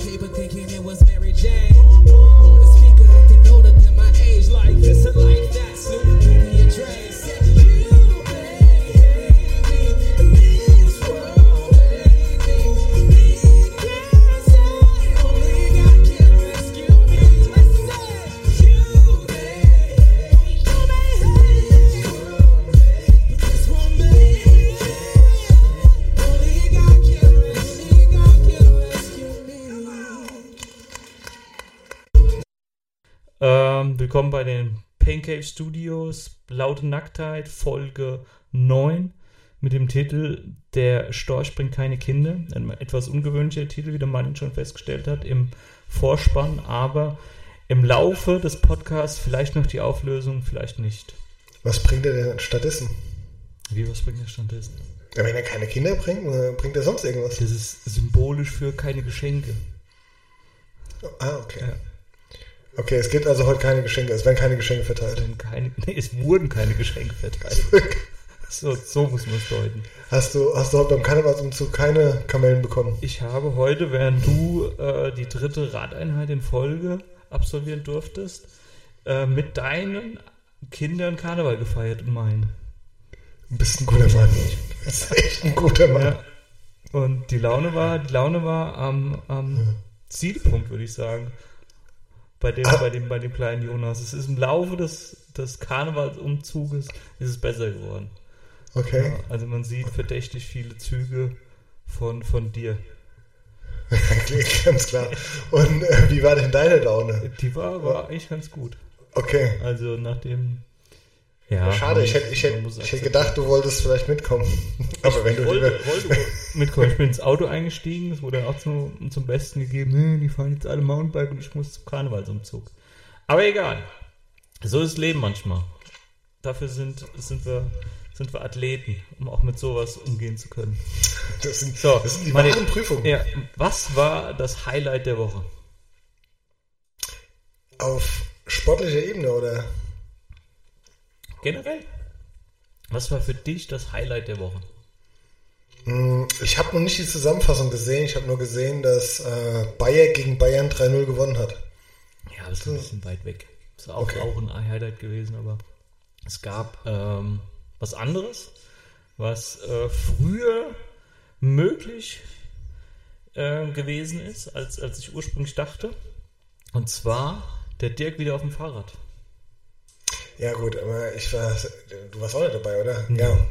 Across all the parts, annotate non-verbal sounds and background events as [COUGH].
paper thinking it was Mary Jane. Willkommen bei den Pancake Studios, Laute Nacktheit, Folge 9 mit dem Titel Der Storch bringt keine Kinder. Ein etwas ungewöhnlicher Titel, wie der Martin schon festgestellt hat, im Vorspann, aber im Laufe des Podcasts vielleicht noch die Auflösung, vielleicht nicht. Was bringt er denn stattdessen? Wie, was bringt der stattdessen? Ja, wenn er keine Kinder bringt, äh, bringt er sonst irgendwas? Das ist symbolisch für keine Geschenke. Ah, okay. Ja. Okay, es gibt also heute keine Geschenke, es werden keine Geschenke verteilt. Keine, nee, es wurden keine Geschenke verteilt. So, so muss man es deuten. Hast du, hast du heute beim Karnevalsumzug keine Kamellen bekommen? Ich habe heute, während du äh, die dritte Radeinheit in Folge absolvieren durftest, äh, mit deinen Kindern Karneval gefeiert und meinen. Du bist ein guter Mann. Du bist echt ein guter Mann. Ja. Und die Laune war, die Laune war am, am Zielpunkt, würde ich sagen. Bei dem, Ah. bei dem, bei dem kleinen Jonas. Es ist im Laufe des, des Karnevalsumzuges ist es besser geworden. Okay. Ja, also man sieht verdächtig viele Züge von, von dir. [LAUGHS] Ganz klar. Und äh, wie war denn deine Laune? Die war, war eigentlich ganz gut. Okay. Also nachdem. Ja, Schade, ich hätte, ich, hätte, ich hätte gedacht, du wolltest vielleicht mitkommen. Aber wenn du wollte, wollte mitkommen. Ich bin ins Auto eingestiegen, es wurde dann auch zum, zum Besten gegeben, nee, die fahren jetzt alle Mountainbike und ich muss zum Karnevalsumzug. Aber egal. So ist das Leben manchmal. Dafür sind, sind, wir, sind wir Athleten, um auch mit sowas umgehen zu können. Das sind, So, das sind die meine- wahren Prüfungen. Ja, was war das Highlight der Woche? Auf sportlicher Ebene, oder? Generell? Was war für dich das Highlight der Woche? Hm, Ich habe noch nicht die Zusammenfassung gesehen. Ich habe nur gesehen, dass äh, Bayer gegen Bayern 3-0 gewonnen hat. Ja, das ist ein bisschen weit weg. Das ist auch, Okay. auch ein Highlight gewesen, aber es gab ähm, was anderes, was äh, früher möglich äh, gewesen ist, als, als ich ursprünglich dachte. Und zwar der Dirk wieder auf dem Fahrrad. Ja gut, aber ich war, du warst auch nicht dabei, oder? Ja,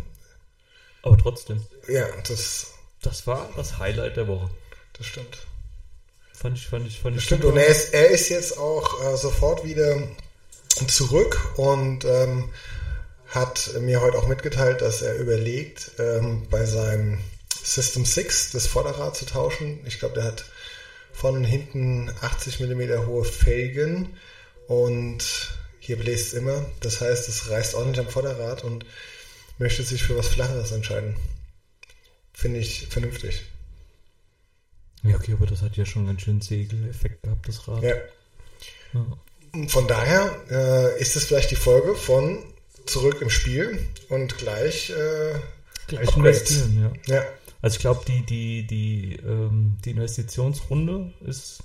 Aber trotzdem, ja, das, das war das Highlight der Woche. das stimmt. Fand ich, fand ich, fand Das ich stimmt. Und er ist, er ist jetzt auch äh, sofort wieder zurück und ähm, hat mir heute auch mitgeteilt, dass er überlegt, ähm, bei seinem System 6 das Vorderrad zu tauschen. Ich glaube, der hat vorne und hinten 80 mm hohe Felgen und hier bläst es immer. Das heißt, es reißt ordentlich am Vorderrad und möchte sich für was Flacheres entscheiden. Finde ich vernünftig. Ja, okay, aber das hat ja schon ganz schön Segeleffekt gehabt, das Rad. Ja. Ja. Von daher äh, ist es vielleicht die Folge von Zurück im Spiel und gleich, äh, Gleich Upgrades. investieren, ja. ja, Also ich glaube, die, die, die, ähm, die Investitionsrunde ist,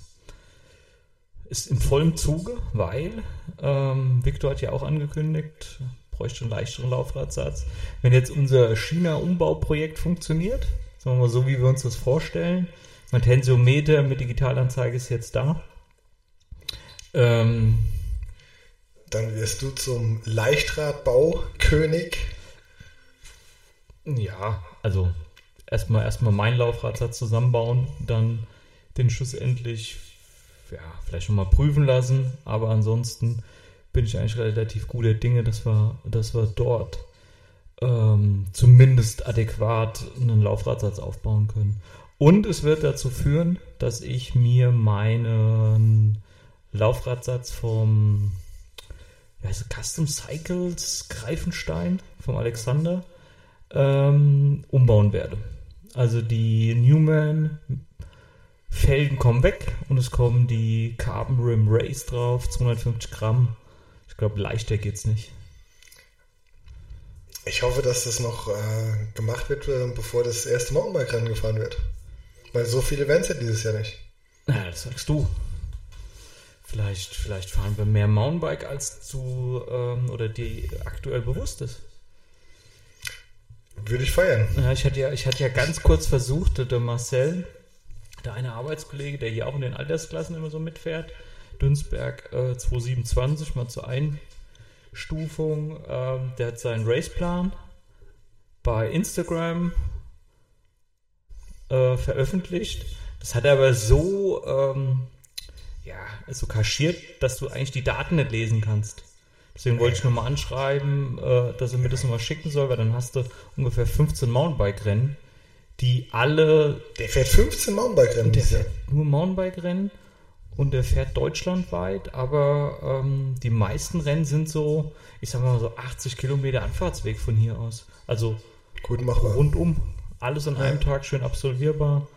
ist im vollen Zuge, weil ähm, Victor hat ja auch angekündigt, bräuchte einen leichteren Laufradsatz. Wenn jetzt unser China-Umbauprojekt funktioniert, sagen wir mal so, wie wir uns das vorstellen, mein Tensiometer mit Digitalanzeige ist jetzt da. Ähm, dann wirst du zum Leichtradbaukönig. Ja, also erstmal erstmal meinen Laufradsatz zusammenbauen, dann den schlussendlich ja, vielleicht nochmal prüfen lassen, aber ansonsten bin ich eigentlich relativ guter Dinge, dass wir, dass wir dort ähm, zumindest adäquat einen Laufradsatz aufbauen können. Und es wird dazu führen, dass ich mir meinen Laufradsatz vom wie heißt es, Custom Cycles Greifenstein vom Alexander ähm, umbauen werde. Also die Newman Felgen kommen weg und es kommen die Carbon Rim Race drauf, 250 Gramm. Ich glaube, leichter geht's nicht. Ich hoffe, dass das noch äh, gemacht wird, äh, bevor das erste Mountainbike-Rennen gefahren wird. Weil so viele werden es ja dieses Jahr nicht. Na, das sagst du. Vielleicht, vielleicht fahren wir mehr Mountainbike, als du ähm, oder dir aktuell bewusst ist. Würde ich feiern. Ja, ich hatte ja, ich hatte ja ganz kurz versucht, der Marcel, der eine Arbeitskollege, der hier auch in den Altersklassen immer so mitfährt, Dünsberg äh, 227 mal zur Einstufung, ähm, der hat seinen Raceplan bei Instagram äh, veröffentlicht. Das hat er aber so, ähm, ja, so kaschiert, dass du eigentlich die Daten nicht lesen kannst. Deswegen wollte ich nur mal anschreiben, äh, dass er mir das nochmal schicken soll, weil dann hast du ungefähr 15 Mountainbike-Rennen, die alle, Der fährt 15 Mountainbike-Rennen der fährt nur Mountainbike-Rennen und der fährt deutschlandweit, aber ähm, die meisten Rennen sind so, ich sag mal so 80 Kilometer Anfahrtsweg von hier aus. Also Gut machbar. rundum, alles an einem Tag schön absolvierbar.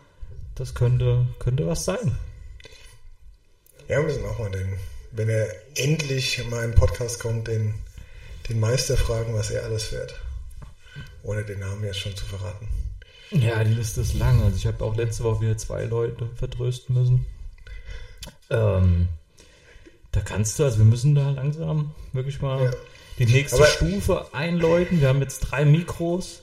Das könnte, könnte was sein. Ja, wir müssen auch mal den, wenn er endlich mal in den Podcast kommt, den, den Meister fragen, was er alles fährt. Ohne den Namen jetzt schon zu verraten. Ja, die Liste ist lang. Also ich habe auch letzte Woche wieder zwei Leute vertrösten müssen. Ähm, da kannst du, also wir müssen da langsam wirklich mal Ja. die nächste Aber- Stufe einläuten. Wir haben jetzt drei Mikros.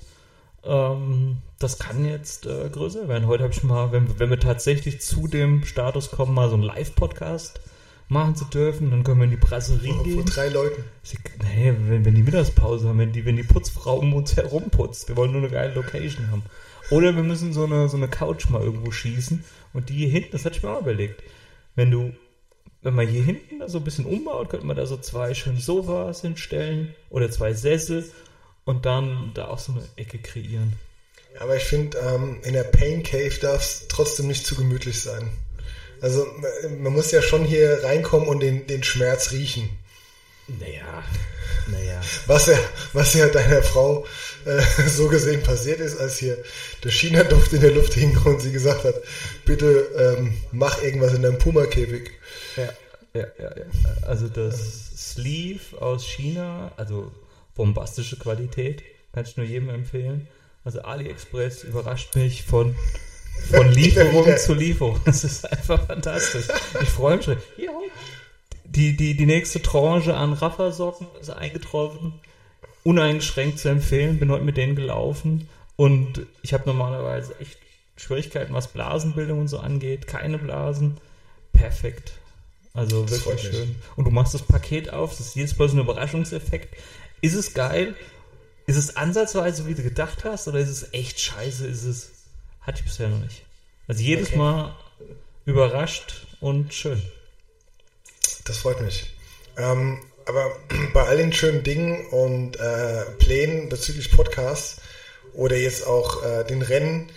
Ähm, das kann jetzt äh, größer werden. Heute habe ich mal, wenn, wenn wir tatsächlich zu dem Status kommen, mal so einen Live-Podcast machen zu dürfen, dann können wir in die Brasserie Vor gehen. drei Leuten. Sie, nee, wenn, wenn die Mittagspause haben, wenn die, wenn die Putzfrau um uns herum putzt. Wir wollen nur eine geile Location haben. Oder wir müssen so eine, so eine Couch mal irgendwo schießen. Und die hier hinten, das hatte ich mir auch überlegt. Wenn du, wenn man hier hinten da so ein bisschen umbaut, könnte man da so zwei schöne Sofas hinstellen oder zwei Sessel und dann da auch so eine Ecke kreieren. Aber ich finde, ähm, in der Pain Cave darf es trotzdem nicht zu gemütlich sein. Also man muss ja schon hier reinkommen und den, den Schmerz riechen. Naja, naja. Was ja, was ja deiner Frau äh, [LAUGHS] so gesehen passiert ist, als hier der China-Duft in der Luft hing und sie gesagt hat, bitte ähm, mach irgendwas in deinem Puma-Käfig. Ja, ja, ja, ja. Also das Sleeve aus China, also bombastische Qualität, kann ich nur jedem empfehlen. Also AliExpress überrascht mich von, von [LAUGHS] Lieferung zu Lieferung. Das ist einfach fantastisch. Ich freue mich schon. Ja. Die, die, die nächste Tranche an Raffersocken ist eingetroffen. Uneingeschränkt zu empfehlen. Bin heute mit denen gelaufen. Und ich habe normalerweise echt Schwierigkeiten, was Blasenbildung und so angeht. Keine Blasen. Perfekt. Also Das wirklich mich. schön. Und du machst das Paket auf, das ist jedes Mal so ein Überraschungseffekt. Ist es geil? Ist es ansatzweise, wie du gedacht hast, oder ist es echt scheiße? Ist es. Hatte ich bisher noch nicht. Also jedes Okay. Mal überrascht und schön. Das freut mich. Ähm, aber [CLEARS THROAT] bei all den schönen Dingen und äh, Plänen bezüglich Podcasts oder jetzt auch äh, den Rennen,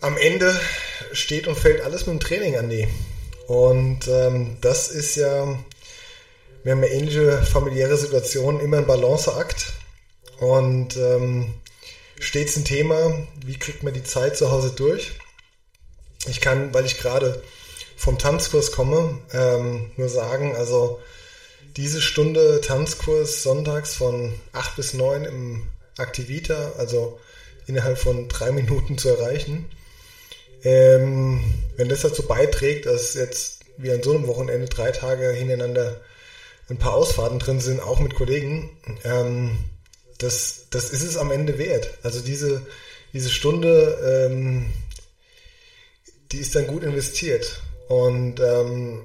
am Ende steht und fällt alles mit dem Training an die. Und ähm, das ist ja, wir haben ja ähnliche familiäre Situationen, immer ein Balanceakt. Und ähm, stets ein Thema, wie kriegt man die Zeit zu Hause durch? Ich kann, weil ich gerade vom Tanzkurs komme, ähm, nur sagen, also diese Stunde Tanzkurs sonntags von 8 bis 9 im Aktivita, also innerhalb von drei Minuten zu erreichen. Ähm, wenn das dazu beiträgt, dass jetzt wie an so einem Wochenende drei Tage hintereinander ein paar Ausfahrten drin sind, auch mit Kollegen, ähm, das, das ist es am Ende wert. Also diese, diese Stunde, ähm, die ist dann gut investiert. Und ähm,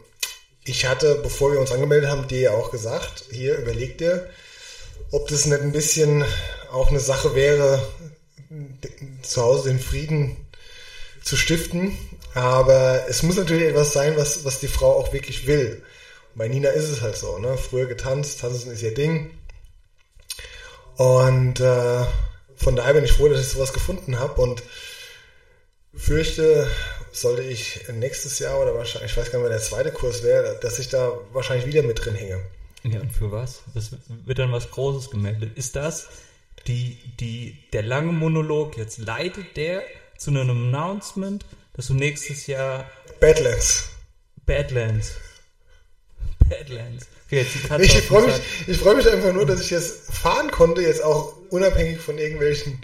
ich hatte, bevor wir uns angemeldet haben, dir ja auch gesagt, hier überleg dir, ob das nicht ein bisschen auch eine Sache wäre, zu Hause den Frieden zu stiften. Aber es muss natürlich etwas sein, was, was die Frau auch wirklich will. Bei Nina ist es halt so, ne? Früher getanzt, tanzen ist ihr Ding. Und äh, von daher bin ich froh, dass ich sowas gefunden habe und fürchte, sollte ich nächstes Jahr oder wahrscheinlich, ich weiß gar nicht, wer der zweite Kurs wäre, dass ich da wahrscheinlich wieder mit drin hänge. Ja, und für was? Das wird dann was Großes gemeldet. Ist das die, die, der lange Monolog jetzt? Leitet der zu einem Announcement, dass du nächstes Jahr Badlands. Badlands. Badlands. Okay, jetzt die Katze Ich freue mich, ich freue mich einfach nur, dass ich jetzt fahren konnte, jetzt auch unabhängig von irgendwelchen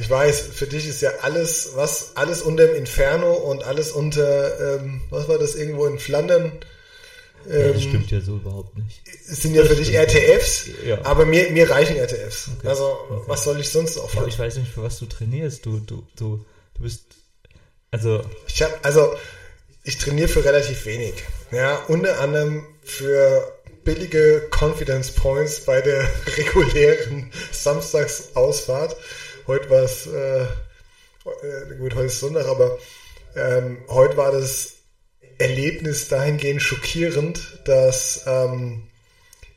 Ich weiß, für dich ist ja alles, was, alles unter dem Inferno und alles unter, ähm, was war das, irgendwo in Flandern, Ja, das stimmt ja so überhaupt nicht. sind ja für dich RTFs, Ja. aber mir, mir reichen RTFs. Okay. Also, Okay. was soll ich sonst auch fahren? ich weiß nicht, für was du trainierst. Du, du, du, du bist. Also, Ich habe also ich trainiere für relativ wenig. Ja, unter anderem für billige Confidence Points bei der [LAUGHS] regulären Samstagsausfahrt. Heute war es, äh, äh, gut, heute ist Sonntag, aber ähm, heute war das Erlebnis dahingehend schockierend, dass ähm,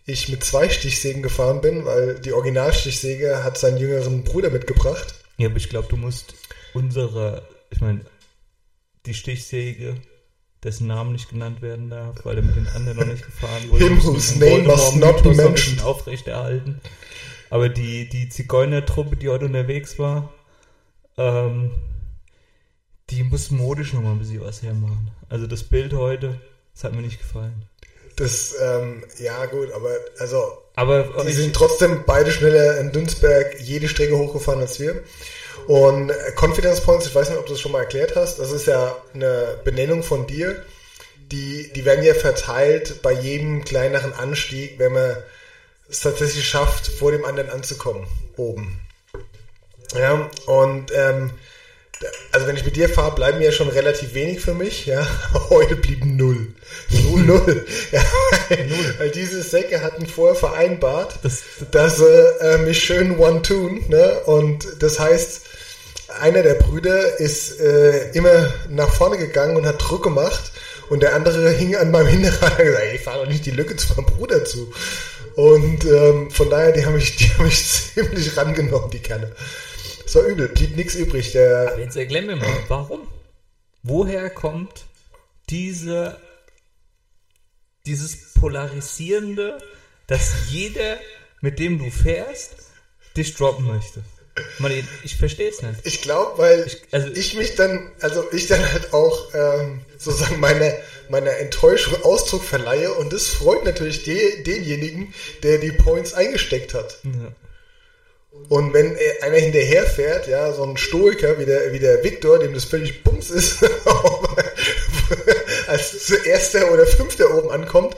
ich mit zwei Stichsägen gefahren bin, weil die Originalstichsäge hat seinen jüngeren Bruder mitgebracht. ja, aber ich glaube, du musst unsere. Ich meine, die Stichsäge, dessen Namen nicht genannt werden darf, weil er mit den anderen noch nicht gefahren wurde. Him whose name must not be mentioned. aufrechterhalten. Aber die, die Zigeunertruppe, die heute unterwegs war, ähm, die muss modisch nochmal ein bisschen was hermachen. Also das Bild heute, das hat mir nicht gefallen. Das, ähm, ja gut, aber also Aber die ich, sind trotzdem beide schneller in Dünsberg jede Strecke hochgefahren als wir. Und äh, Confidence Points, ich weiß nicht, ob du es schon mal erklärt hast, das ist ja eine Benennung von dir. Die, die werden ja verteilt bei jedem kleineren Anstieg, wenn man es tatsächlich schafft, vor dem anderen anzukommen, oben. Ja, und ähm, also wenn ich mit dir fahre, bleiben ja schon relativ wenig für mich, ja. [LAUGHS] Heute blieben null. So [LAUGHS] null. Ja, weil, weil diese Säcke hatten vorher vereinbart, Das- dass sie äh, mich schön one-tun, ne? Und das heißt, einer der Brüder ist äh, immer nach vorne gegangen und hat Druck gemacht und der andere hing an meinem Hinterrad und hat gesagt, ich fahre doch nicht die Lücke zu meinem Bruder zu. Und ähm, von daher, die haben mich, die haben mich [LAUGHS] ziemlich rangenommen, die Kerle. Das war übel, blieb nichts übrig. Der, Jetzt erklär mir mal, warum? Woher kommt diese, dieses Polarisierende, dass jeder, mit dem du fährst, dich droppen möchte? Mann, ich, ich verstehe es nicht. ich glaube, weil ich, also- mich dann, also ich dann halt auch ähm, sozusagen meine, meiner Enttäuschung Ausdruck verleihe und das freut natürlich de, denjenigen, der die Points eingesteckt hat. Ja. Und wenn einer hinterherfährt, ja, so ein Stoiker wie der, wie der Viktor, dem das völlig bums ist, [LAUGHS] als erster oder fünfter oben ankommt,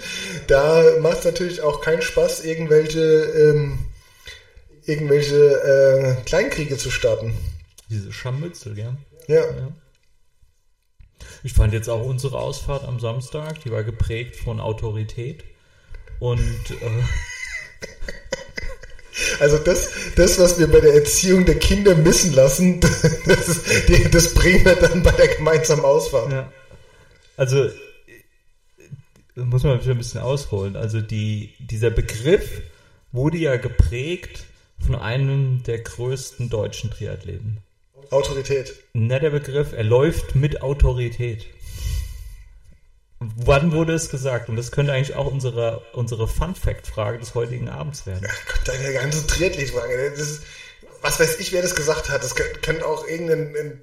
da macht es natürlich auch keinen Spaß, irgendwelche, ähm, irgendwelche äh, Kleinkriege zu starten. Diese Scharmützel, ja. Ja. ja. Ich fand jetzt auch unsere Ausfahrt am Samstag, die war geprägt von Autorität. Und äh, [LAUGHS] Also das, das, was wir bei der Erziehung der Kinder missen lassen, [LAUGHS] das, ist, das bringen wir dann bei der gemeinsamen Ausfahrt. Ja. Also, äh, muss man ein bisschen ausholen. Also, die, dieser Begriff wurde ja geprägt von einem der größten deutschen Triathleten. Autorität. Na, der Begriff, er läuft mit Autorität. Wann wurde es gesagt? Und das könnte eigentlich auch unsere, unsere Fun-Fact-Frage des heutigen Abends werden. Ach Gott, deine ganze ist, was weiß ich, wer das gesagt hat. Das könnte, könnte auch irgendein ein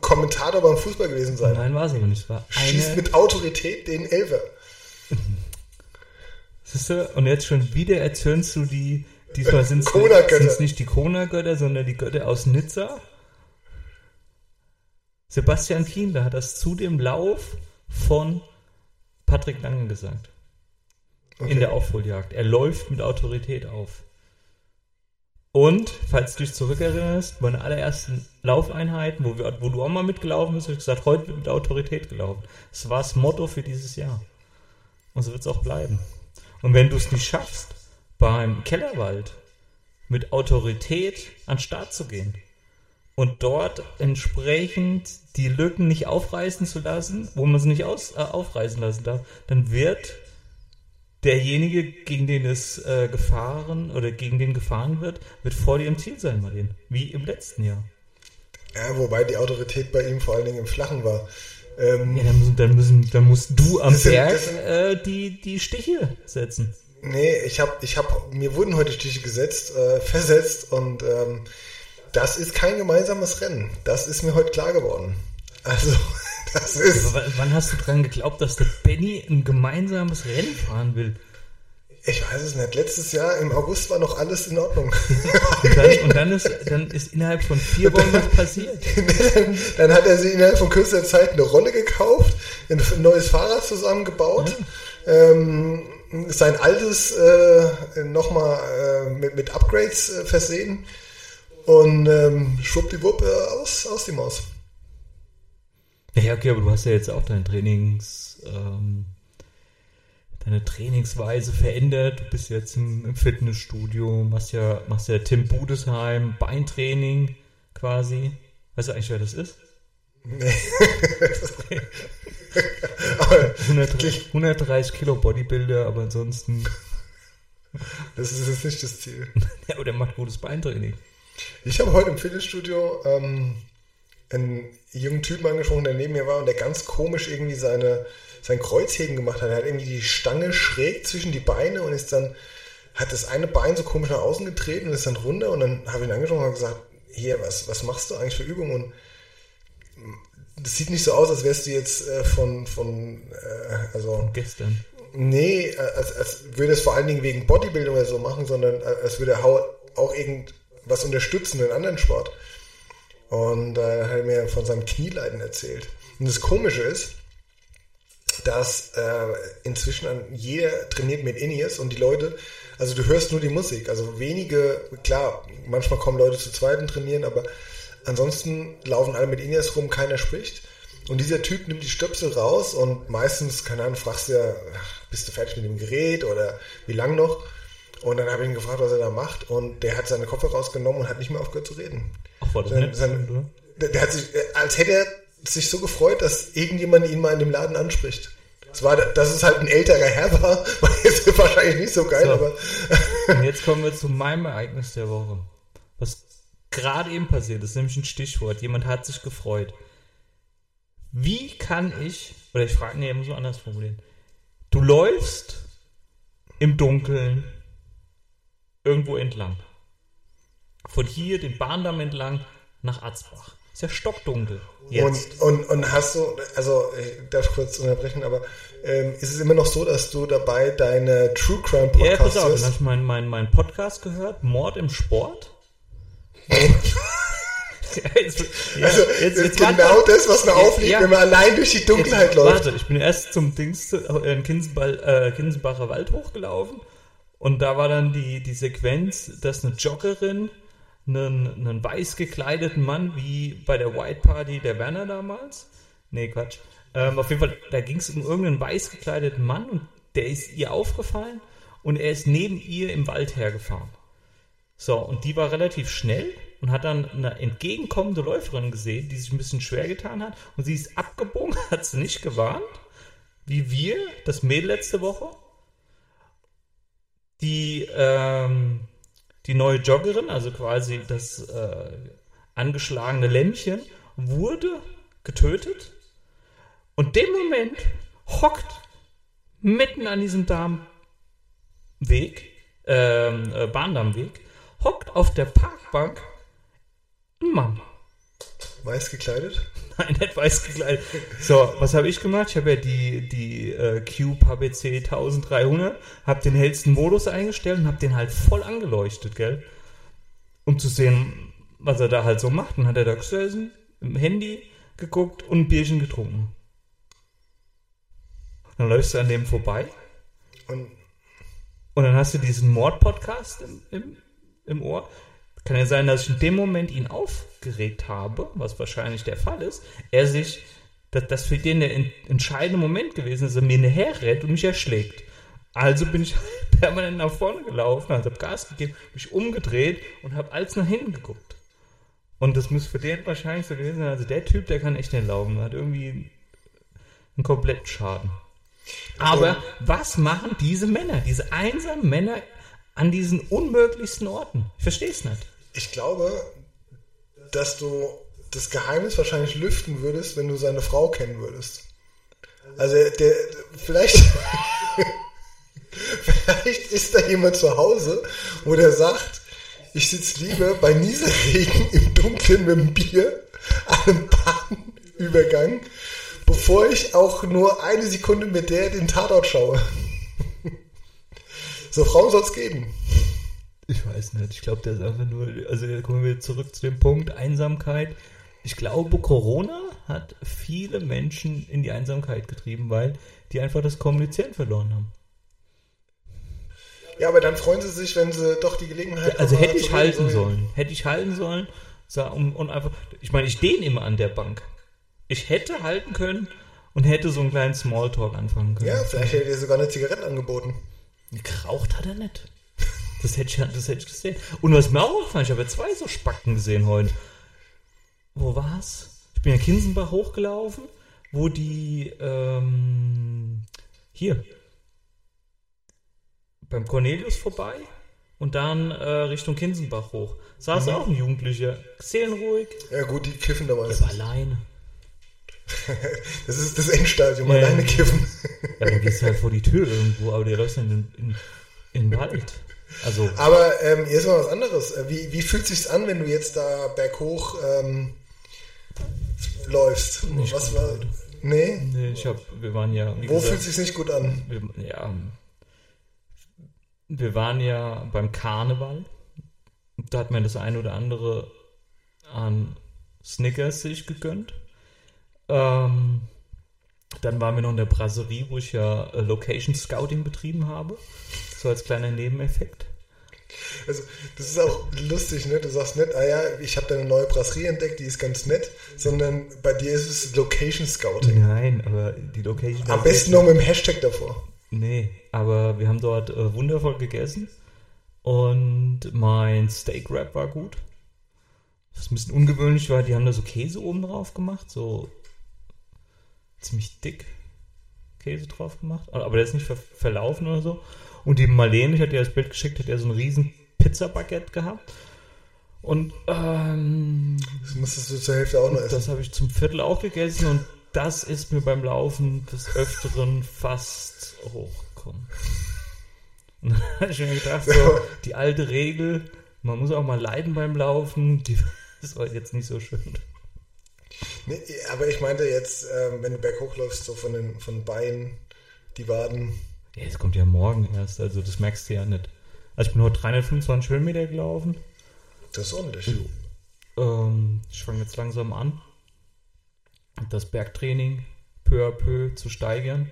Kommentator beim Fußball gewesen sein. Nein, war es aber nicht. War Schießt eine, mit Autorität den Elfer. [LAUGHS] Siehst du? Und jetzt schon wieder erzürnst du die, diesmal sind es nicht die Kona-Götter, sondern die Götter aus Nizza. Sebastian Kienle hat das zu dem Lauf von Patrick Lange gesagt. In der Aufholjagd. Er läuft mit Autorität auf. Und, falls du dich zurückerinnerst, meine allerersten Laufeinheiten, wo, wir, wo du auch mal mitgelaufen bist, habe ich gesagt, heute wird mit Autorität gelaufen. Das war das Motto für dieses Jahr. Und so wird es auch bleiben. Und wenn du es nicht schaffst, beim Kellerwald mit Autorität an den Start zu gehen und dort entsprechend die Lücken nicht aufreißen zu lassen, wo man sie nicht aus, äh, aufreißen lassen darf, dann wird derjenige, gegen den es äh, gefahren oder gegen den gefahren wird, wird vor dir im Ziel sein, Martin. Wie im letzten Jahr. Ja, wobei die Autorität bei ihm vor allen Dingen im Flachen war. Ähm, Ja, dann, müssen, dann, müssen, dann musst du am Berg sind- äh, die, die Stiche setzen. Nee, ich habe, ich hab, mir wurden heute Stiche gesetzt, äh, [LAUGHS] versetzt und ähm, das ist kein gemeinsames Rennen. Das ist mir heute klar geworden. Also, [LAUGHS] das ist. Aber wann hast du dran geglaubt, dass der Benny ein gemeinsames Rennen fahren will? Ich weiß es nicht. Letztes Jahr im August war noch alles in Ordnung. [LAUGHS] Und dann, und dann, ist, dann ist innerhalb von vier Wochen was passiert. dann, dann hat er sich innerhalb von kürzester Zeit eine Rolle gekauft, ein neues Fahrrad zusammengebaut, ähm, sein altes äh, nochmal äh, mit, mit Upgrades äh, versehen und ähm, schwuppdiwupp äh, aus, aus die Maus. Ja, okay, aber du hast ja jetzt auch dein Trainings, ähm, deine Trainingsweise verändert. Du bist jetzt im, im Fitnessstudio, machst ja, machst ja Tim Budesheim Beintraining quasi. Weißt du eigentlich, wer das ist? Aber [LAUGHS] [LAUGHS] 130, 130 Kilo Bodybuilder, aber ansonsten, [LAUGHS] das ist jetzt nicht das Ziel. [LAUGHS] ja, aber der macht gutes Beintraining. Ich habe heute im Fitnessstudio ähm, einen jungen Typen angesprochen, der neben mir war und der ganz komisch irgendwie seine, sein Kreuzheben gemacht hat. Er hat irgendwie die Stange schräg zwischen die Beine und ist dann, hat das eine Bein so komisch nach außen getreten und ist dann runter und dann habe ich ihn angesprochen und gesagt, hier, was, was machst du eigentlich für Übungen? Und das sieht nicht so aus, als wärst du jetzt äh, von, von äh, also Gestern. Nee, äh, als, als würde es vor allen Dingen wegen Bodybuilding oder so machen, sondern äh, als würde er hau- auch irgendwas unterstützen in anderen Sport. Und äh, hat er mir von seinem Knieleiden erzählt. Und das Komische ist, dass äh, inzwischen an, jeder trainiert mit In-Ears und die Leute, also du hörst nur die Musik. Also wenige, klar, manchmal kommen Leute zu zweiten trainieren, aber ansonsten laufen alle mit In-Ears rum, keiner spricht. Und dieser Typ nimmt die Stöpsel raus und meistens, keine Ahnung, fragst du ja, bist du fertig mit dem Gerät oder wie lang noch? Und dann habe ich ihn gefragt, was er da macht und der hat seine Kopfhörer rausgenommen und hat nicht mehr aufgehört zu reden. Ach, war das Sein, sein, oder? der, der hat sich, als hätte er sich so gefreut, dass irgendjemand ihn mal in dem Laden anspricht. Das war, dass es halt ein älterer Herr war, [LAUGHS] war jetzt wahrscheinlich nicht so geil, So. aber Und jetzt kommen wir zu meinem Ereignis der Woche. Gerade eben passiert ist, nämlich ein Stichwort. Jemand hat sich gefreut. Wie kann ich, oder ich frage, nee, ich muss man anders formulieren. Du läufst im Dunkeln irgendwo entlang. Von hier den Bahndamm entlang nach Atzbach. Ist ja stockdunkel. Jetzt. Und, und, und hast du, also ich darf kurz unterbrechen, aber ähm, ist es immer noch so, dass du dabei deine True Crime ja, pass auf, dann habe ich meinen mein, mein Podcast gehört, Mord im Sport. Ja, [LAUGHS] jetzt, ja, Also, jetzt, jetzt genau warte- das, was mir aufliegt, ja. wenn man allein durch die Dunkelheit Jetzt, läuft. Warte, ich bin erst zum Dings äh, in Kinsenball, äh, Kinsenbacher Wald hochgelaufen und da war dann die, die Sequenz, dass eine Joggerin einen, einen weiß gekleideten Mann, wie bei der White Party der Werner damals, nee, Quatsch, ähm, auf jeden Fall, da ging es um irgendeinen weiß gekleideten Mann und der ist ihr aufgefallen und er ist neben ihr im Wald hergefahren. So, und die war relativ schnell und hat dann eine entgegenkommende Läuferin gesehen, die sich ein bisschen schwer getan hat. Und sie ist abgebogen, [LAUGHS] hat sie nicht gewarnt, wie wir, das Mädel letzte Woche. Die, ähm, die neue Joggerin, also quasi das äh, angeschlagene Lämmchen, wurde getötet. Und dem Moment hockt mitten an diesem Darmweg, ähm, äh, Bahndammweg, hockt auf der Parkbank ein Mann. Weiß gekleidet? [LAUGHS] Nein, nicht weiß gekleidet. So, was habe ich gemacht? Ich habe ja die, die äh, Cube HBC 1300, habe den hellsten Modus eingestellt und habe den halt voll angeleuchtet, gell? Um zu sehen, was er da halt so macht. Und hat er da gesessen, im Handy geguckt und ein Bierchen getrunken. Dann läufst du an dem vorbei Und und dann hast du diesen Mord-Podcast im, im, im Ohr. Kann ja sein, dass ich in dem Moment ihn aufgeregt habe, was wahrscheinlich der Fall ist. Er sich, dass das für den der en- entscheidende Moment gewesen ist, dass er mir herrennt und mich erschlägt. Also bin ich [LAUGHS] permanent nach vorne gelaufen, also habe Gas gegeben, mich umgedreht und habe alles nach hinten geguckt. Und das muss für den wahrscheinlich so gewesen sein. Also der Typ, der kann echt nicht laufen. Hat irgendwie einen kompletten Schaden. Aber was machen diese Männer, diese einsamen Männer an diesen unmöglichsten Orten? Es nicht. ich glaube, dass du das Geheimnis wahrscheinlich lüften würdest, wenn du seine Frau kennen würdest. Also der vielleicht [LAUGHS] vielleicht ist da jemand zu Hause, wo der sagt, ich sitze lieber bei Nieselregen im Dunkeln mit dem Bier an einem Bahnübergang, bevor ich auch nur eine Sekunde mit der den Tatort schaue. So Frauen soll es geben. Ich weiß nicht. Ich glaube, der ist einfach nur. Also, da kommen wir zurück zu dem Punkt Einsamkeit. Ich glaube, Corona hat viele Menschen in die Einsamkeit getrieben, weil die einfach das Kommunizieren verloren haben. Ja, aber dann freuen sie sich, wenn sie doch die Gelegenheit Also haben, hätte ich halten so- sollen. Hätte ich halten sollen. Und, und einfach. Ich meine, ich stehe immer an der Bank. Ich hätte halten können und hätte so einen kleinen Smalltalk anfangen können. Ja, vielleicht hätte er sogar eine Zigarette angeboten. Geraucht hat er nicht. [LAUGHS] Das hätte ich, das hätte ich gesehen. Und was mir auch aufgefallen, ich habe ja zwei so Spacken gesehen heute. Wo war's? Ich bin ja Kinsenbach hochgelaufen, wo die, ähm, hier, beim Cornelius vorbei und dann äh, Richtung Kinsenbach hoch. Saß auch ein Jugendlicher, seelenruhig, Ja gut, die kiffen da der war meistens. alleine. [LAUGHS] Das ist das Endstadium, Ja. alleine kiffen. Ja, dann gehst du halt vor die Tür irgendwo, aber der läuft dann in, in, in den Wald. Also, Aber ähm, jetzt mal was anderes. Äh, Wie, wie fühlt sich's an, wenn du jetzt da berghoch ähm, läufst? Nicht was gut war? heute. Nee? nee, ich hab, wir waren ja, Wo gesagt, fühlt sich's nicht gut an? wir, ja, wir waren ja beim Karneval. Da hat man das eine oder andere an Snickers sich gegönnt. Ähm, dann waren wir noch in der Brasserie, wo ich ja äh, Location Scouting betrieben habe. So als kleiner Nebeneffekt. Also, das ist auch lustig, ne? Du sagst nicht, ah ja, ich habe da eine neue Brasserie entdeckt, die ist ganz nett, sondern bei dir ist es Location Scouting. Nein, aber die Location. Am besten noch mit dem Hashtag davor. Nee, aber wir haben dort äh, wundervoll gegessen und mein Steak Wrap war gut. Was ein bisschen ungewöhnlich war, die haben da so Käse oben drauf gemacht, so ziemlich dick Käse drauf gemacht, aber der ist nicht ver verlaufen oder so. Und die Marlene, ich hatte ja das Bild geschickt, hat ja so ein riesen Pizza-Baguette gehabt. Und ähm, Das musstest du zur Hälfte auch noch essen. das habe ich zum Viertel auch gegessen und das ist mir beim Laufen des Öfteren fast hochgekommen. Und dann habe ich mir gedacht, so, die alte Regel, man muss auch mal leiden beim Laufen, die [LAUGHS] ist heute jetzt nicht so schön. Nee, aber ich meinte jetzt, ähm, wenn du berghoch läufst, so von den von Beinen, die Waden. Ja, es kommt ja morgen erst, also das merkst du ja nicht. Also ich bin heute 325 Höhenmeter gelaufen. Das ist ordentlich. Ähm, ich fange jetzt langsam an, das Bergtraining peu à peu zu steigern,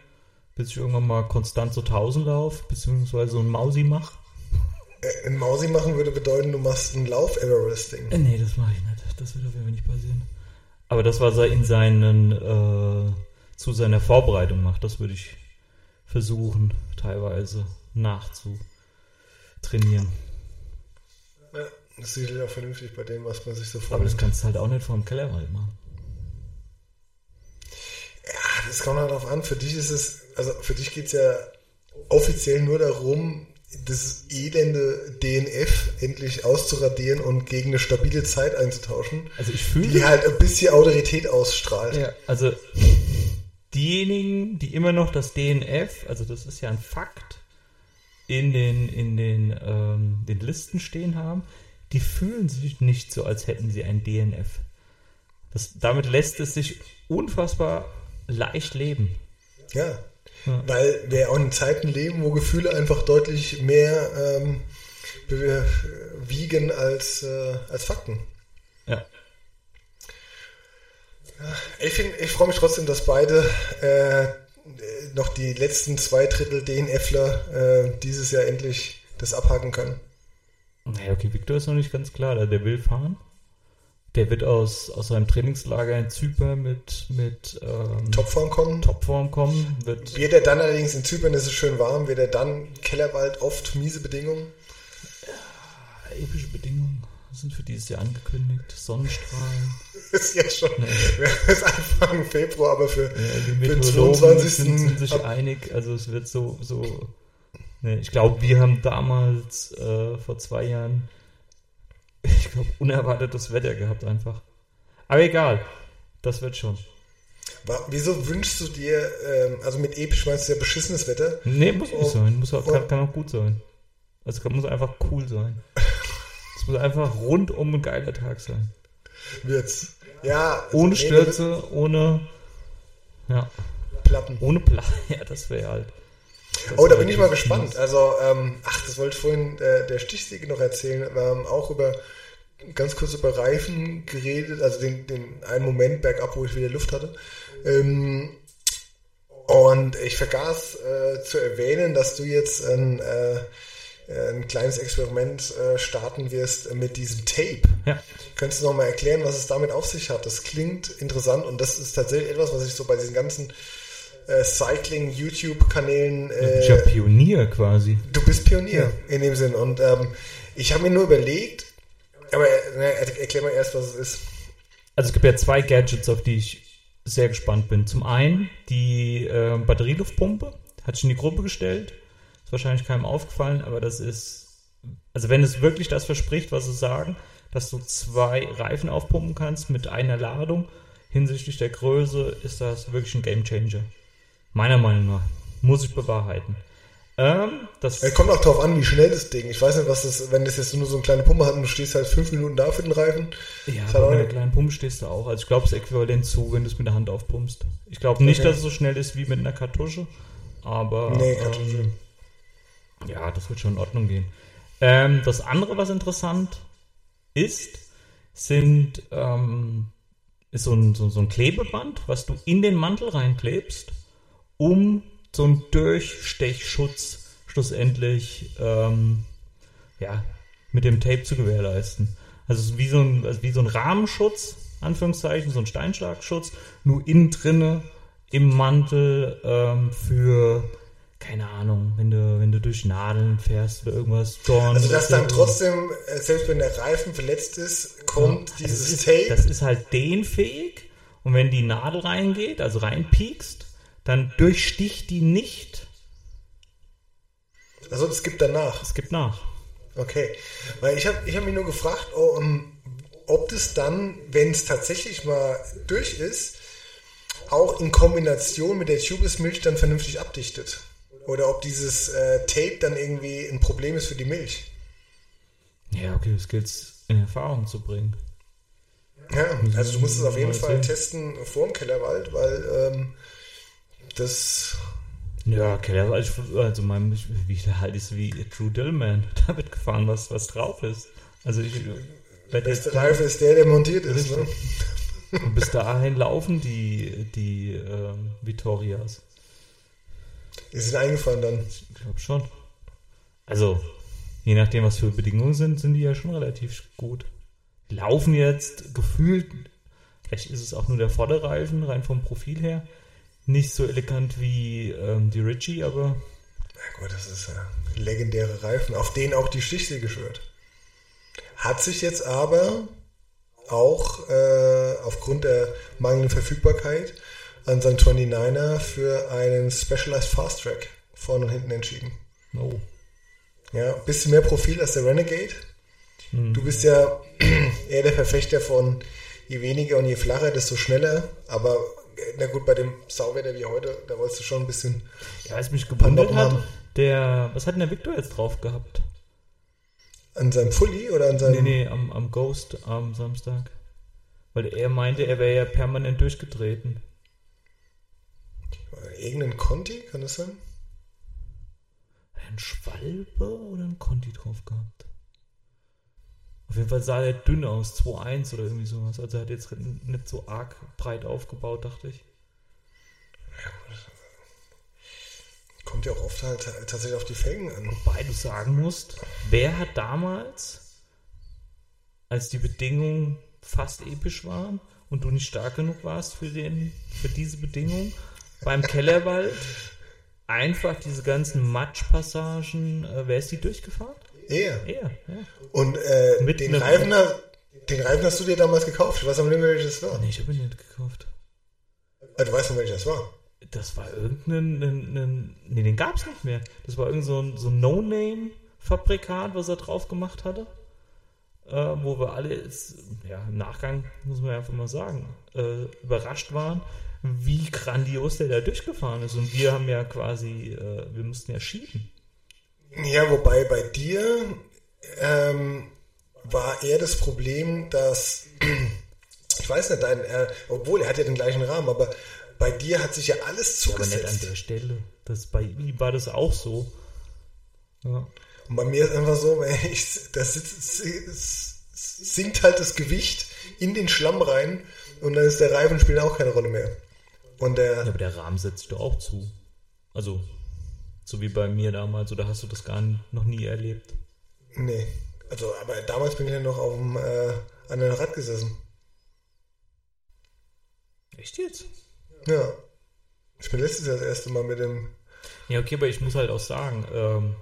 bis ich irgendwann mal konstant so 1000 laufe, beziehungsweise so ein Mausi mache. Äh, Ein Mausi machen würde bedeuten, du machst ein Lauf-Everesting. Äh, nee, das mache ich nicht. Das wird auf jeden Fall nicht passieren. Aber das, was er in seinen, äh, zu seiner Vorbereitung macht, das würde ich versuchen, teilweise nachzutrainieren. Ja, das ist sicherlich auch vernünftig bei dem, was man sich so Aber das kannst du halt auch nicht vor dem Kellerwald machen. Ja, das kommt halt darauf an. Für dich ist es, also für dich geht es ja offiziell nur darum, das elende DNF endlich auszuradieren und gegen eine stabile Zeit einzutauschen, Also ich fühle die halt ein bisschen Autorität ausstrahlt. Ja, also diejenigen, die immer noch das DNF, also das ist ja ein Fakt, in den, in den, ähm, den Listen stehen haben, die fühlen sich nicht so, als hätten sie ein DNF. Das, damit lässt es sich unfassbar leicht leben. Ja. Ja. Weil wir auch in Zeiten leben, wo Gefühle einfach deutlich mehr ähm, wiegen als, äh, als Fakten. Ja. Ich, find- ich freue mich trotzdem, dass beide äh, noch die letzten zwei Drittel DNFler äh, dieses Jahr endlich das abhaken können. Naja, okay, Victor ist noch nicht ganz klar, der will fahren. Der wird aus, aus seinem Trainingslager in Zypern mit, mit ähm, Topform kommen. Topform kommen, wird Wird er dann allerdings in Zypern, ist es schön warm, wird er dann Kellerwald oft miese Bedingungen. epische Bedingungen sind für dieses Jahr angekündigt. Sonnenstrahlen. [LAUGHS] Ist ja schon, wir haben jetzt Anfang Februar, aber für, Ja, die für den Meteorologen 22. sind, sind sich ab- einig. Also es wird so, so. Ne, ich glaube, wir haben damals äh, vor zwei Jahren, ich glaube, unerwartetes Wetter gehabt einfach. Aber egal, das wird schon. Wieso wünschst du dir, ähm, also mit episch meinst du ja beschissenes Wetter? Nee, muss nicht Oh. sein. Muss auch, kann, kann auch gut sein. Also kann, muss einfach cool sein. Es muss einfach rundum ein geiler Tag sein. Wird's. Ja. also Ohne Stürze, ohne. Ja, Platten. ohne Plan. [LAUGHS] Ja, das wäre halt. Oh, da bin ich mal gespannt. Also, ähm, ach, das wollte ich vorhin äh, der Stichsäge noch erzählen. Ähm, auch über ganz kurz über Reifen geredet, also den, den einen Moment bergab, wo ich wieder Luft hatte. Ähm, und ich vergaß äh, zu erwähnen, dass du jetzt ein, äh, ein kleines Experiment äh, starten wirst mit diesem Tape. Ja. Könntest du noch mal erklären, was es damit auf sich hat? Das klingt interessant und das ist tatsächlich etwas, was ich so bei diesen ganzen äh, Cycling-YouTube-Kanälen Ich bin ja äh, Pionier quasi. Du bist Pionier in dem Sinn. Und ähm, ich habe mir nur überlegt, aber äh, na, er- erklär mal erst, was es ist. Also es gibt ja zwei Gadgets, auf die ich sehr gespannt bin. Zum einen die äh, Batterieluftpumpe, hat sich in die Gruppe gestellt. Ist wahrscheinlich keinem aufgefallen, aber das ist, also wenn es wirklich das verspricht, was sie sagen, dass du zwei Reifen aufpumpen kannst mit einer Ladung, hinsichtlich der Größe ist das wirklich ein Gamechanger. Meiner Meinung nach. Muss ich bewahrheiten. Ähm, das Äh, kommt auch darauf an, wie schnell das Ding. Ich weiß nicht, was das, wenn das jetzt nur so eine kleine Pumpe hat und du stehst halt fünf Minuten da für den Reifen. Ja, aber auch mit der kleinen Pumpe stehst du auch. Also ich glaube, es ist äquivalent zu, wenn du es mit der Hand aufpumpst. Ich glaube nicht, Okay. dass es so schnell ist wie mit einer Kartusche, aber Nee, Kartusche. ähm, ja, das wird schon in Ordnung gehen. Ähm, das andere, was interessant ist, sind ähm, ist so ein, so, so ein Klebeband, was du in den Mantel reinklebst, um so einen Durchstechschutz schlussendlich ähm, ja, mit dem Tape zu gewährleisten. Also wie so ein, also wie so ein Rahmenschutz, Anführungszeichen, so ein Steinschlagschutz, nur innen drinne im Mantel ähm, für, keine Ahnung, wenn du, wenn du durch Nadeln fährst oder irgendwas, Dorn. Also, dass dann trotzdem, äh, selbst wenn der Reifen verletzt ist, kommt Also dieses das ist, Tape. Das ist halt dehnfähig und wenn die Nadel reingeht, also reinpiekst, dann durchsticht die nicht. Also, das gibt danach. Es gibt nach. Okay. Weil ich habe ich hab mich nur gefragt, oh, um, ob das dann, wenn es tatsächlich mal durch ist, auch in Kombination mit der Tubeless-Milch dann vernünftig abdichtet. Oder ob dieses äh, Tape dann irgendwie ein Problem ist für die Milch. Ja, okay, das gilt in Erfahrung zu bringen. Ja, also du musst es auf jeden Fall sehen. testen vor dem Kellerwald, weil ähm, das Ja, Keller, also, also mein, wie der halt ist wie True Dillman. [LAUGHS] Da wird gefahren, was, was drauf ist. Also ich werde jetzt beste Reife ist der, der montiert ist. Ne? und bis dahin laufen die, die ähm, Vittorias. Die sind eingefahren dann. Ich glaube schon. Also, je nachdem, was für Bedingungen sind, sind die ja schon relativ gut. Die laufen jetzt gefühlt, vielleicht ist es auch nur der Vorderreifen, rein vom Profil her, nicht so elegant wie ähm, die Ritchie, aber Na gut, das ist ja legendäre Reifen, auf denen auch die Stichsäge schwört. Hat sich jetzt aber auch äh, aufgrund der mangelnden Verfügbarkeit an seinem 29er für einen Specialized Fast Track vorne und hinten entschieden. no. Ja, bisschen mehr Profil als der Renegade. Du bist ja [CLEARS THROAT] eher der Verfechter von je weniger und je flacher, desto schneller. Aber na gut, bei dem Sauwetter wie heute, da wolltest du schon ein bisschen. Ja, was mich gewundert hat, haben. der, was hat denn der Victor jetzt drauf gehabt? An seinem Fully oder an seinem. Nee, nee, am, am Ghost am Samstag. Weil er meinte, er wäre ja permanent durchgetreten. Irgendein Conti, kann das sein? Ein Schwalbe oder ein Conti drauf gehabt? Auf jeden Fall sah er dünn aus, 2-1 oder irgendwie sowas. Also er hat jetzt nicht so arg breit aufgebaut, dachte ich. Kommt ja auch oft halt tatsächlich auf die Felgen an. Wobei du sagen musst, wer hat damals, als die Bedingungen fast episch waren und du nicht stark genug warst für, den, für diese Bedingungen, beim Kellerwald einfach diese ganzen Matschpassagen, äh, wer ist die durchgefahren? Er. Er, ja. Und äh, Mit den, einem- Reifen, ha- den Reifen hast du dir damals gekauft. Ich weiß aber nicht mehr, welches das war. Nee, ich habe ihn nicht gekauft. Ah, Du weißt noch, welches das war. Das war irgendein, ein, ein, nee, den gab es nicht mehr. Das war irgendein so ein, so ein No-Name-Fabrikat, was er drauf gemacht hatte. Äh, wo wir alle, jetzt, ja, im Nachgang, muss man ja einfach mal sagen, äh, überrascht waren, wie grandios der da durchgefahren ist. Und wir haben ja quasi, äh, wir mussten ja schieben. Ja, wobei bei dir ähm, war eher das Problem, dass [CLEARS THROAT] ich weiß nicht, dein, äh, obwohl er hat ja den gleichen Rahmen, aber bei dir hat sich ja alles Ja, aber nicht an zugesetzt. der Stelle. Das bei ihm war das auch so. Ja. Und bei mir ist einfach so, [LAUGHS] ich, das sinkt halt das Gewicht in den Schlamm rein und dann ist der Reifen spielt auch keine Rolle mehr. Und der, Ja, aber der Rahmen setzt doch auch zu. Also, so wie bei mir damals, oder hast du das gar noch nie erlebt? nee, also aber damals bin ich ja noch auf dem äh, an einem Rad gesessen. Echt jetzt? Ja. Ich bin letztes Jahr das erste Mal mit dem. Ja, okay, aber ich muss halt auch sagen, ähm,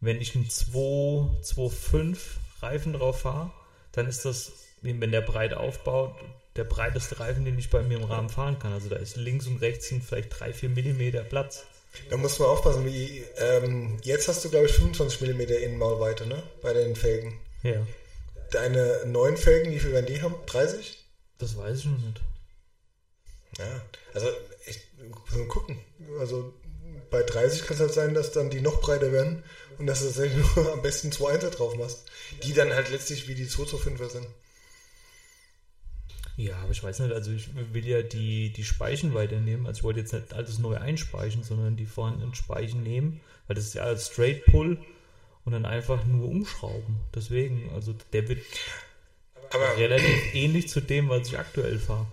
wenn ich einen 2.5 Reifen drauf fahre, dann ist das, wenn der breit aufbaut, der breiteste Reifen, den ich bei mir im Rahmen fahren kann. Also da ist links und rechts sind vielleicht 3-4 Millimeter Platz. Da muss man aufpassen, wie ähm, jetzt hast du glaube ich 25 mm Innenmaulweite, ne? Bei den Felgen. Ja, Deine neuen Felgen, wie viel werden die haben? 30? das weiß ich noch nicht. Ja, also ich muss mal gucken. Also bei 30 kann es halt sein, dass dann die noch breiter werden und dass du tatsächlich [LAUGHS] nur am besten 2 1 drauf machst. Die dann halt letztlich wie die 225er sind. Ja, aber ich weiß nicht, also ich will ja die, die Speichen weiternehmen. Also ich wollte jetzt nicht alles neu einspeichen, sondern die vorhandenen Speichen nehmen, weil das ist ja alles Straight Pull und dann einfach nur umschrauben. Deswegen, also der wird Aber, relativ ähnlich zu dem, was ich aktuell fahre.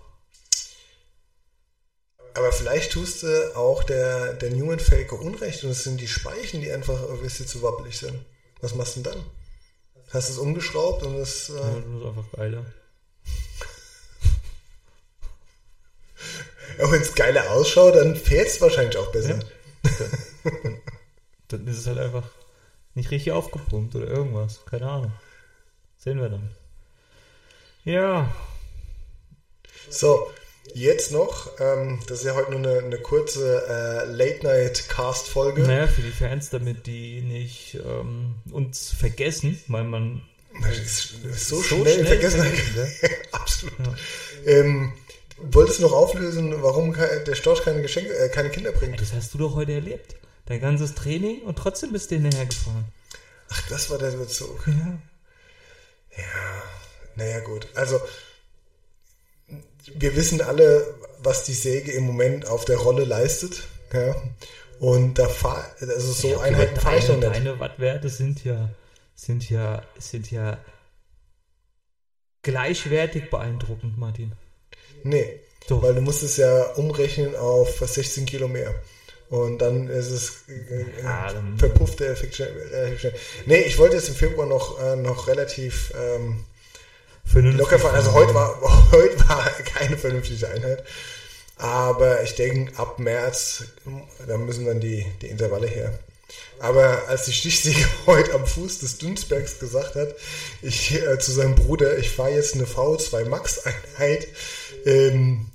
aber vielleicht tust du auch der, der Newman-Felge Unrecht und es sind die Speichen, die einfach ein bisschen zu wabbelig sind. Was machst du denn dann? Hast du es umgeschraubt und es. Äh, Ja, das ist einfach geiler. Auch wenn es geiler ausschaut, dann fährt es wahrscheinlich auch besser. Ja. [LAUGHS] Dann ist es halt einfach nicht richtig aufgepumpt oder irgendwas. Keine Ahnung. Sehen wir dann. Ja, So, jetzt noch, ähm, das ist ja heute nur eine, eine kurze äh, Late-Night-Cast-Folge. naja, für die Fans, damit die nicht ähm, uns vergessen, weil man das ist so, so schnell, schnell vergessen. [LAUGHS] vergessen, Absolut. Ja. Ähm, wolltest du noch auflösen, warum der Storch keine Geschenke, äh, keine Kinder bringt? das hast du doch heute erlebt. Dein ganzes Training und trotzdem bist du hinterher gefahren. Ach, das war der Bezug. Ja. Ja, naja, gut. Also, wir wissen alle, was die Säge im Moment auf der Rolle leistet. Ja? Und da fahr, also so Ja, okay, Einheiten fahre ich noch deine, nicht. deine Wattwerte sind ja, sind ja, sind ja gleichwertig beeindruckend, Martin. Nee, Doch. weil du musst es ja umrechnen auf 16 Kilo mehr. Und dann ist es äh, Ja, dann- verpufft der Effekt schnell, relativ schnell. Nee, ich wollte jetzt im Februar noch, äh, noch relativ ähm, Vernünftig locker fahren. Also heute war, [LAUGHS] heute war keine vernünftige Einheit. Aber ich denke, ab März, da müssen dann die, die Intervalle her. Aber als die Stichsäge [LAUGHS] heute am Fuß des Dünsbergs gesagt hat, ich äh, zu seinem Bruder, ich fahre jetzt eine V2 Max Einheit, ähm,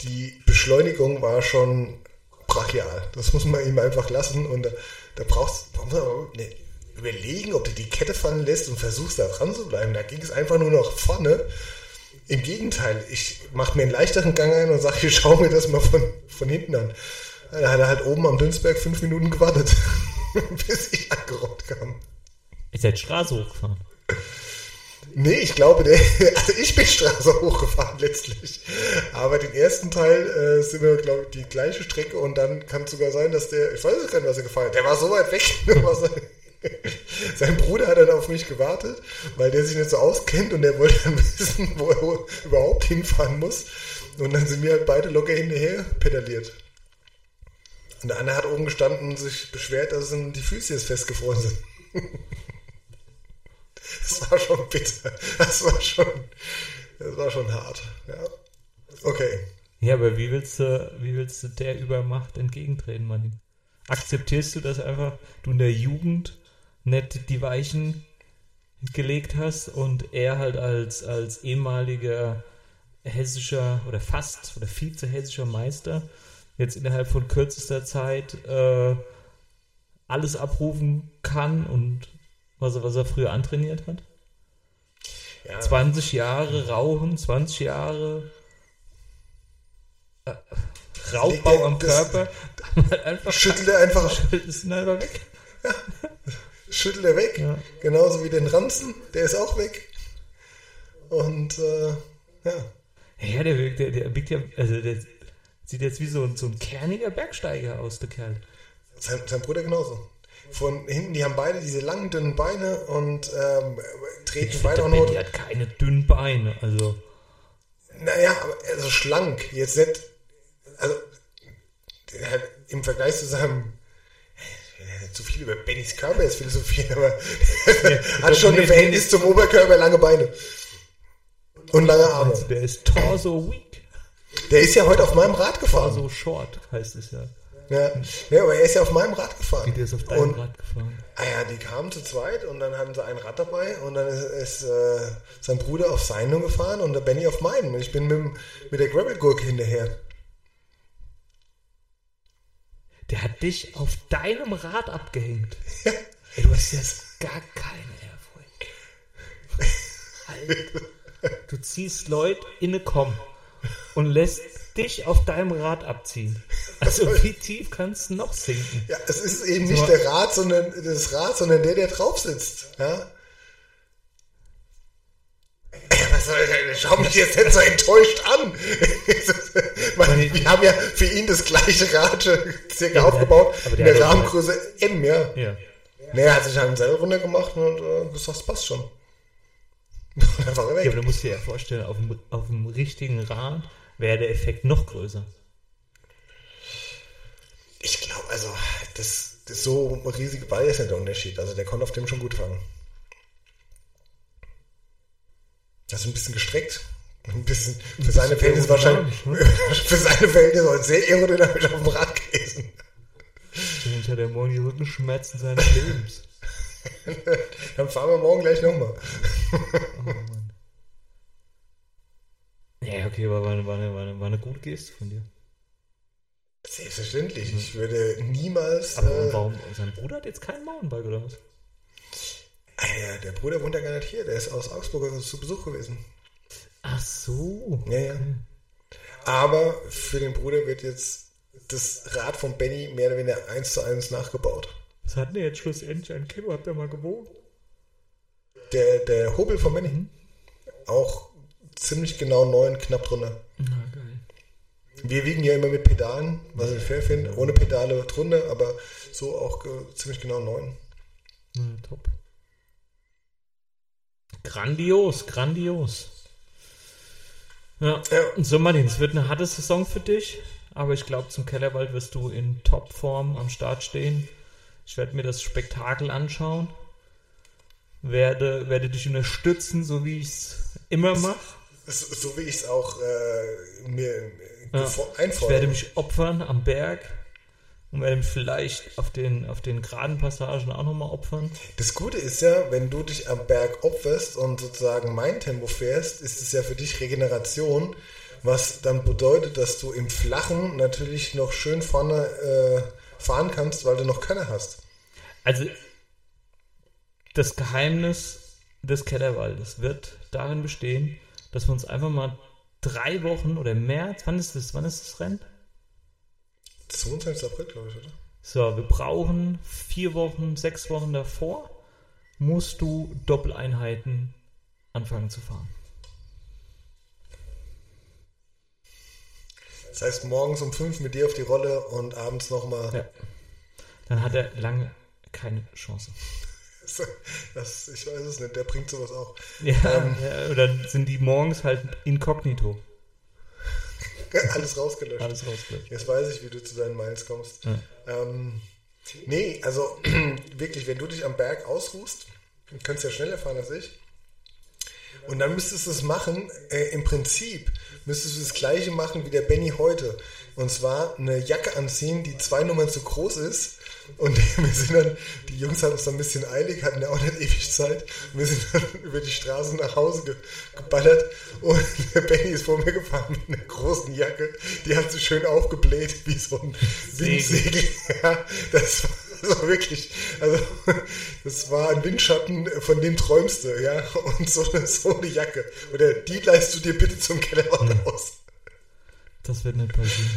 die Beschleunigung war schon brachial. Das muss man ihm einfach lassen und da, da brauchst du ne, überlegen, ob du die Kette fallen lässt und versuchst da dran zu bleiben. Da ging es einfach nur nach vorne. Im Gegenteil, ich mache mir einen leichteren Gang ein und sage, [LAUGHS] ich schaue mir das mal von, von hinten an. Da hat er halt oben am Dünsberg fünf Minuten gewartet, [LAUGHS] bis ich angerollt kam. Ihr seid Straße hochgefahren. Nee, ich glaube, der, [LAUGHS] also ich bin Straße hochgefahren letztlich. Aber den ersten Teil äh, sind wir, glaube ich, die gleiche Strecke und dann kann es sogar sein, dass der, ich weiß gar nicht, was er gefahren hat, der war so weit weg. [LAUGHS] [LAUGHS] Sein Bruder hat dann auf mich gewartet, weil der sich nicht so auskennt und der wollte dann wissen, wo er überhaupt hinfahren muss. Und dann sind wir halt beide locker hinterher pedaliert. Und der andere hat oben gestanden und sich beschwert, dass ihm die Füße jetzt festgefroren sind. [LAUGHS] Das war schon bitter. Das war schon, das war schon hart. Ja. Okay. Ja, aber wie willst du, wie willst du der Übermacht entgegentreten, Martin? Akzeptierst du, dass einfach du in der Jugend nicht die Weichen gelegt hast und er halt als, als ehemaliger hessischer oder fast oder vize-hessischer Meister jetzt innerhalb von kürzester Zeit äh, alles abrufen kann und was er, was er früher antrainiert hat? Ja, 20 Jahre Rauchen, 20 Jahre äh, Raubbau er am Körper. Halt [LAUGHS] einfach schüttelt er einfach, [LAUGHS] ist einfach weg. [LAUGHS] schüttelt er weg. Ja. Genauso wie den Ranzen, der ist auch weg. Und äh, ja. Ja, der, der, der biegt ja, also der sieht jetzt wie so, ein- so ein kerniger Bergsteiger aus, der Kerl. Sein, sein Bruder genauso. Von hinten, die haben beide diese langen, dünnen Beine und ähm, treten beide auch. Benny hat keine dünnen Beine, also. Naja, aber also schlank. Jetzt nicht. Also, hat im Vergleich zu seinem. Ja zu viel über Bennys Körper jetzt philosophieren, aber [LAUGHS] hat schon ein Verhältnis zum Oberkörper, lange Beine. Und lange Arme. Also der ist torso weak. Der ist ja heute auf meinem Rad gefahren. Torso short heißt es ja. Ja, ja, aber er ist ja auf meinem Rad gefahren. Der ist auf deinem und, Rad gefahren. Ah ja, die kamen zu zweit und dann hatten sie ein Rad dabei und dann ist, ist äh, sein Bruder auf seinen gefahren und der Benny auf meinen. Und ich bin mit, mit der Gravelgurke hinterher. Der hat dich auf deinem Rad abgehängt. Ey, du hast jetzt gar keine Ehrfurcht. [LAUGHS] Alter. Du ziehst Leute in eine Komm und lässt dich auf deinem Rad abziehen. Also wie tief kannst du noch sinken? Ja, es ist eben nicht mal- der Rad, sondern das Rad, sondern der, der drauf sitzt. Ja? Was soll ich, schau mich jetzt nicht so enttäuscht an. [LAUGHS] Man, wir haben ja für ihn das gleiche Rad circa Ja, der- aufgebaut, aber in der der Rahmengröße M, ja. Ja. Nee, er hat sich einen selber runtergemacht und äh, gesagt, das passt schon. [LAUGHS] Und dann war er Ja, weg. aber du musst dir ja vorstellen, auf dem, auf dem richtigen Rad wäre der Effekt noch größer. Ich glaube, also, das, das so riesige Ball ist nicht der Unterschied. Also, der konnte auf dem schon gut fangen. Also, ein bisschen gestreckt. Ein bisschen, [LAUGHS] für seine Verhältnisse wahrscheinlich, für seine Verhältnisse sehr aerodynamisch auf dem Rad gewesen. Wahrscheinlich hat er morgen die Rückenschmerzen seines Lebens. [LAUGHS] Dann fahren wir morgen gleich nochmal. Ja, okay, war eine, war, eine, war, eine, war eine gute Geste von dir. Selbstverständlich. Ich würde niemals. Aber äh, warum? Sein Bruder hat jetzt kein Mountainbike oder was? ah ja, der Bruder wohnt ja gar nicht hier. Der ist aus Augsburg zu Besuch gewesen. Ach so. Ja, ja. Aber für den Bruder wird jetzt das Rad von Benny mehr oder weniger eins zu eins nachgebaut. Was hat denn jetzt schlussendlich ein Kilo? Habt ihr mal gewogen? Der, der Hobel von Benny. Auch ziemlich genau neun, knapp drunter. Na, geil. Wir wiegen ja immer mit Pedalen, was ich fair finde. Ohne Pedale drunter, aber so auch ge- ziemlich genau neun. Na, top. Grandios, grandios. Ja, Ja. so Martin, es wird eine harte Saison für dich, aber ich glaube, zum Kellerwald wirst du in Topform am Start stehen. Ich werde mir das Spektakel anschauen, werde, werde dich unterstützen, so wie ich es immer mache. So, so wie ich es auch äh, mir Ja. gefo- Ich werde einfordere. mich opfern am Berg und werde mich vielleicht auf den, auf den geraden Passagen auch nochmal opfern. Das Gute ist ja, wenn du dich am Berg opferst und sozusagen mein Tempo fährst, ist es ja für dich Regeneration, was dann bedeutet, dass du im Flachen natürlich noch schön vorne äh, fahren kannst, weil du noch keine hast. Also, das Geheimnis des Kellerwaldes wird darin bestehen, dass wir uns einfach mal drei Wochen oder mehr, wann ist das, wann ist das Rennen? 22. April, glaube ich, oder? So, wir brauchen vier Wochen, sechs Wochen davor, musst du Doppeleinheiten anfangen zu fahren. Das heißt, morgens um 5 mit dir auf die Rolle und abends nochmal. Ja. Dann hat er lange keine Chance. [LAUGHS] Das, ich weiß es nicht, der bringt sowas auch. Ja, ja oder sind die morgens halt inkognito. [LAUGHS] Alles rausgelöscht. Alles rausgelöscht. Jetzt weiß ich, wie du zu deinen Miles kommst. Ja. Ähm, nee, also [CLEARS THROAT] wirklich, wenn du dich am Berg ausruhst, du kannst ja schneller fahren als ich. Und dann müsstest du es machen, äh, im Prinzip müsstest du das gleiche machen wie der Benny heute. Und zwar eine Jacke anziehen, die zwei Nummern zu groß ist. Und [LAUGHS] wir sind dann, die Jungs hatten es dann ein bisschen eilig, hatten ja auch nicht ewig Zeit. Und wir sind [LAUGHS] dann über die Straße nach Hause ge geballert. Und [LAUGHS] der Benny ist vor mir gefahren mit einer großen Jacke. Die hat sich schön aufgebläht, wie so ein Windsegel. Ja, das war also wirklich, also das war ein Windschatten, von dem träumst du, ja. Und so eine, so eine Jacke. Oder die leist du dir bitte zum Kellerwand aus. Das wird nicht passieren.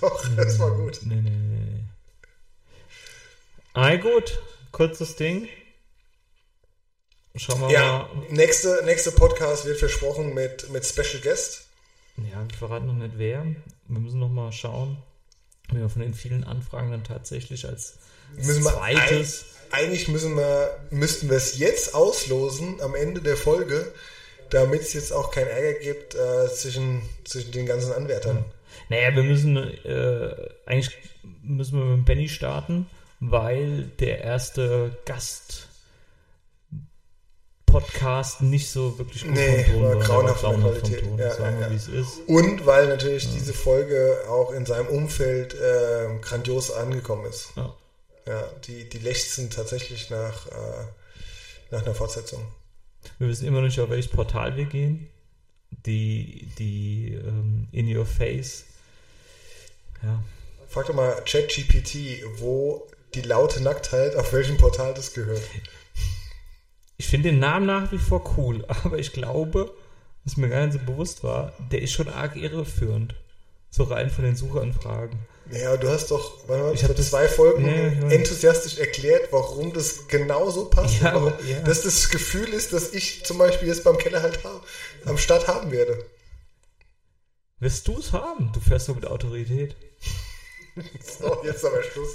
Doch, das war gut. Nee, nee, nee, Ah, gut. Kurzes Ding. Schauen wir Ja, mal. nächste, nächste Podcast wird versprochen mit, mit Special Guest. Ja, wir verraten noch nicht wer. Wir müssen noch mal schauen, wie wir von den vielen Anfragen dann tatsächlich als Müssen wir zweites. Ein, eigentlich müssen wir, müssten wir es jetzt auslosen am Ende der Folge, damit es jetzt auch keinen Ärger gibt äh, zwischen, zwischen den ganzen Anwärtern. Naja, wir müssen äh, eigentlich müssen wir mit dem Benny starten, weil der erste Gast Podcast nicht so wirklich gut Nee, vom Ton war grauenhaft von der Qualität. Ton. Ja, Sagen ja, wir, ja. wie es ist. Und weil natürlich diese Folge auch in seinem Umfeld äh, grandios angekommen ist. Ja. Ja, die, die lechzen tatsächlich nach, äh, nach einer Fortsetzung. Wir wissen immer noch nicht, auf welches Portal wir gehen. Die, die ähm, In Your Face. Ja, Frag doch mal ChatGPT, wo die laute Nacktheit, auf welchem Portal das gehört. Ich finde den Namen nach wie vor cool, [LAUGHS] aber ich glaube, was mir gar nicht so bewusst war, der ist schon arg irreführend. So rein von den Suchanfragen. Ja, du hast doch warte mal, Ich hab vor das- zwei Folgen Ja, enthusiastisch erklärt, warum das genau so passt. Ja, warum, ja. Dass das Gefühl ist, dass ich zum Beispiel jetzt beim Keller halt ha- am Start haben werde. Wirst du es haben? Du fährst doch mit Autorität. [LAUGHS] So, jetzt aber Schluss.